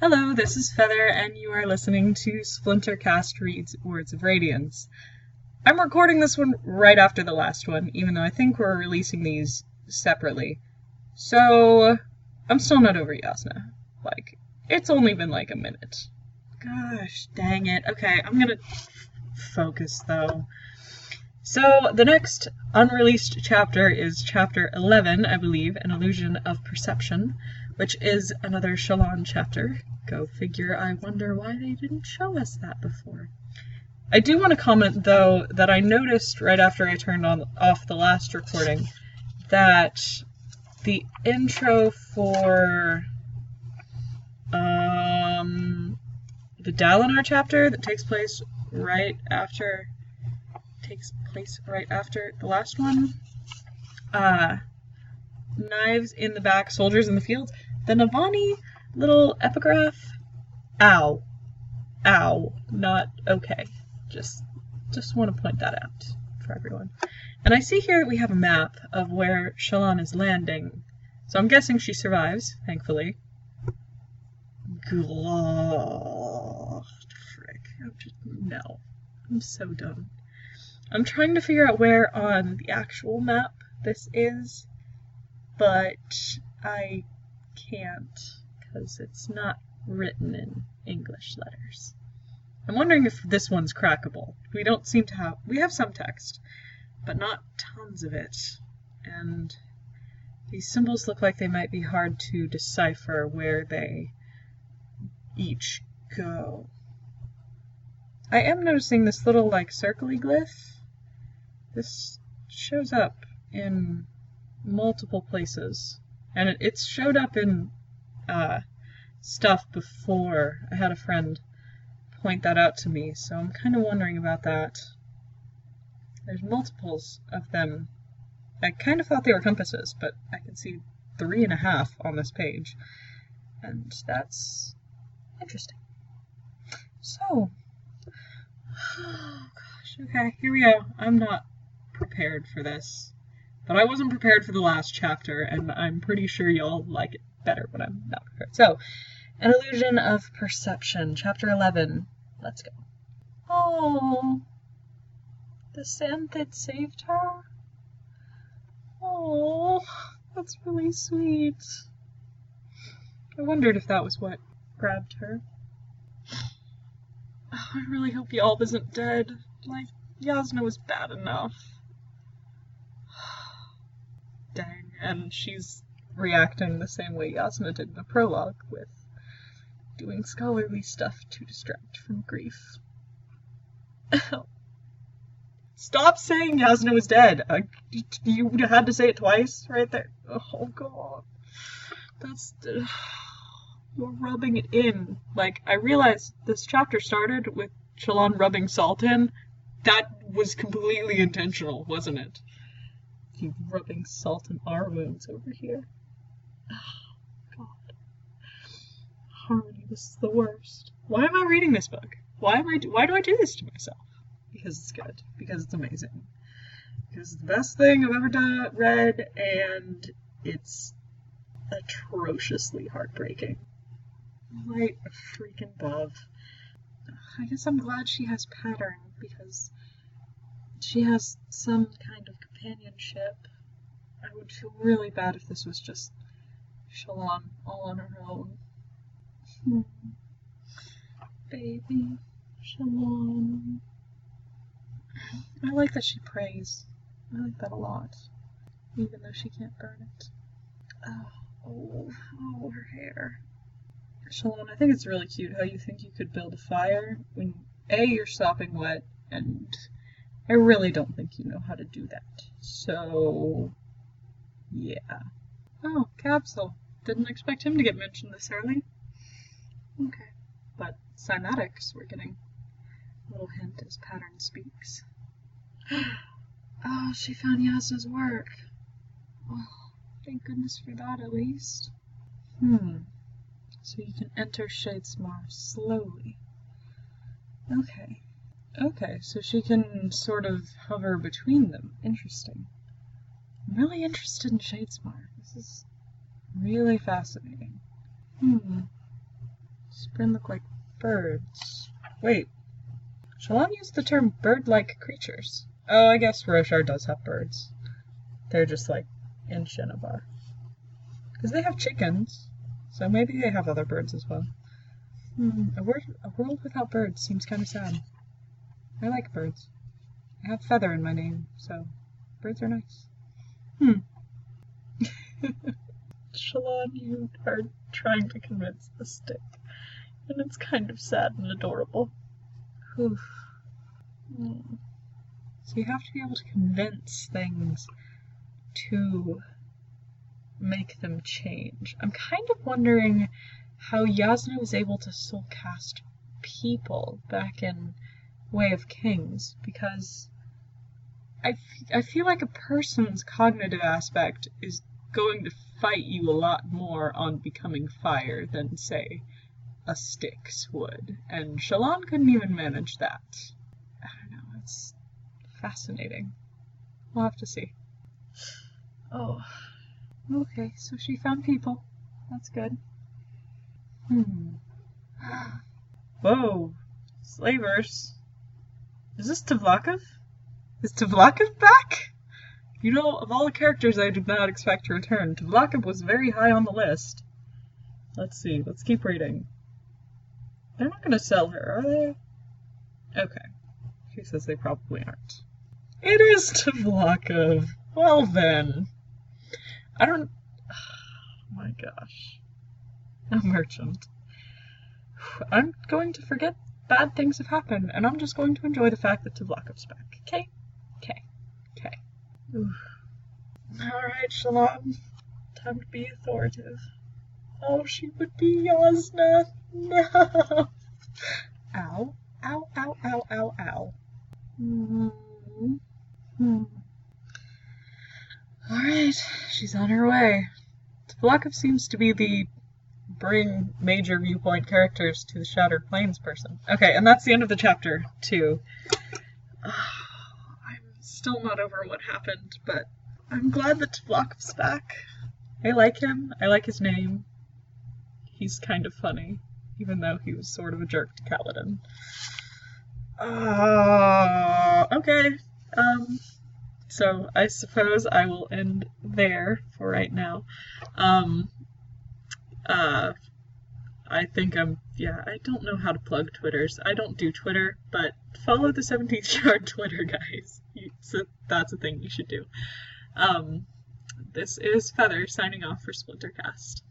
Hello, this is Feather, and you are listening to Splintercast Reads Words of Radiance. I'm recording this one right after the last one, even though I think we're releasing these separately. So, I'm still not over Jasnah. Like, it's only been like a minute. Gosh, dang it. Okay, I'm gonna focus though. So, the next unreleased chapter is chapter 11, I believe, An Illusion of Perception, which is another Shallan chapter. Go figure, I wonder why they didn't show us that before. I do want to comment, though, that I noticed right after I turned on off the last recording that the intro for um, the Dalinar chapter that takes place right after takes place right after the last one. Uh, knives in the back, soldiers in the field. The Navani little epigraph. Ow. Ow. Not okay. Just just want to point that out for everyone. And I see here that we have a map of where Shallan is landing. So I'm guessing she survives, thankfully. God, frick. No. I'm so done. I'm trying to figure out where on the actual map this is, but I can't because it's not written in English letters. I'm wondering if this one's crackable. We don't seem to have, we have some text, but not tons of it. And these symbols look like they might be hard to decipher where they each go. I am noticing this little like circly glyph. This shows up in multiple places. And it, it's showed up in uh, stuff before. I had a friend point that out to me, so I'm kind of wondering about that. There's multiples of them. I kind of thought they were compasses, but I can see three and a half on this page. And that's interesting. So, oh gosh, okay, here we go. I'm not prepared for this. But I wasn't prepared for the last chapter, and I'm pretty sure y'all like it better when I'm not prepared. So, An Illusion of Perception, chapter 11. Let's go. Oh, the santhid saved her? Oh, that's really sweet. I wondered if that was what grabbed her. Oh, I really hope Yalb isn't dead. Like, Jasnah was bad enough. Dang, and she's reacting the same way Jasnah did in the prologue, with doing scholarly stuff to distract from grief. Stop saying Jasnah was dead! Uh, you had to say it twice right there. Oh god. That's. Uh, you're rubbing it in. Like, I realized this chapter started with Shallan rubbing salt in. That was completely intentional, wasn't it? You rubbing salt in our wounds over here. Oh, God. Harmony, this is the worst. Why am I reading this book? Why am I? Do- why do I do this to myself? Because it's good. Because it's amazing. Because it's the best thing I've ever done, read, and it's atrociously heartbreaking. Light a freaking above. I guess I'm glad she has pattern because she has some kind of companionship. I would feel really bad if this was just Shallan all on her own. Hmm. Baby Shallan. I like that she prays. I like that a lot. Even though she can't burn it. Oh, oh, oh her hair. Shallan, I think it's really cute how you think you could build a fire when A, you're sopping wet, and I really don't think you know how to do that. So, yeah. Oh, Kabsal. Didn't expect him to get mentioned this early. Okay. But cymatics, we're getting a little hint as Pattern speaks. oh, she found Jasnah's work. Oh, thank goodness for that at least. Hmm. So you can enter Shadesmar slowly. Okay. Okay, so she can sort of hover between them. Interesting. I'm really interested in Shadesmar. This is really fascinating. Hmm. Spren look like birds. Wait. Shallan used the term bird-like creatures. Oh, I guess Roshar does have birds. They're just like in Shinovar. Because they have chickens, so maybe they have other birds as well. Hmm, a, word, a world without birds seems kind of sad. I like birds. I have feather in my name, so birds are nice. Hmm. Shallan, you are trying to convince the stick, and it's kind of sad and adorable. Hmm. So you have to be able to convince things to make them change. I'm kind of wondering how Jasnah was able to soul cast people back in Way of Kings because I, I feel like a person's cognitive aspect is going to fight you a lot more on becoming fire than, say, a Styx would. And Shallan couldn't even manage that. I don't know, it's fascinating. We'll have to see. Oh. Okay, so she found people. That's good. Hmm. Whoa. Slavers. Is this Tvlakv? Is Tvlakv back? You know, of all the characters I did not expect to return, Tvlakv was very high on the list. Let's see, let's keep reading. They're not gonna sell her, are they? Okay. She says they probably aren't. It is Tvlakv. Well then. I don't. Oh my gosh. A merchant. I'm going to forget bad things have happened, and I'm just going to enjoy the fact that Tvlakv's back. Okay? Okay. Okay. Alright, Shallan. Time to be authoritative. Oh, she would be Jasnah. No. Ow. Ow, ow, ow, ow, ow. Hmm. Hmm. Alright, she's on her way. Tvlakv seems to be the bring major viewpoint characters to the Shattered Plains person. Okay, and that's the end of the chapter, too. I'm still not over what happened, but I'm glad that Tvlakv's back. I like him. I like his name. He's kind of funny, even though he was sort of a jerk to Kaladin. Uh, okay. Um, so I suppose I will end there for right now. Um, uh, I think I'm, yeah, I don't know how to plug Twitters. I don't do Twitter, but follow the 17th Shard Twitter, guys. You, so that's a thing you should do. Um, this is Feather signing off for Splintercast.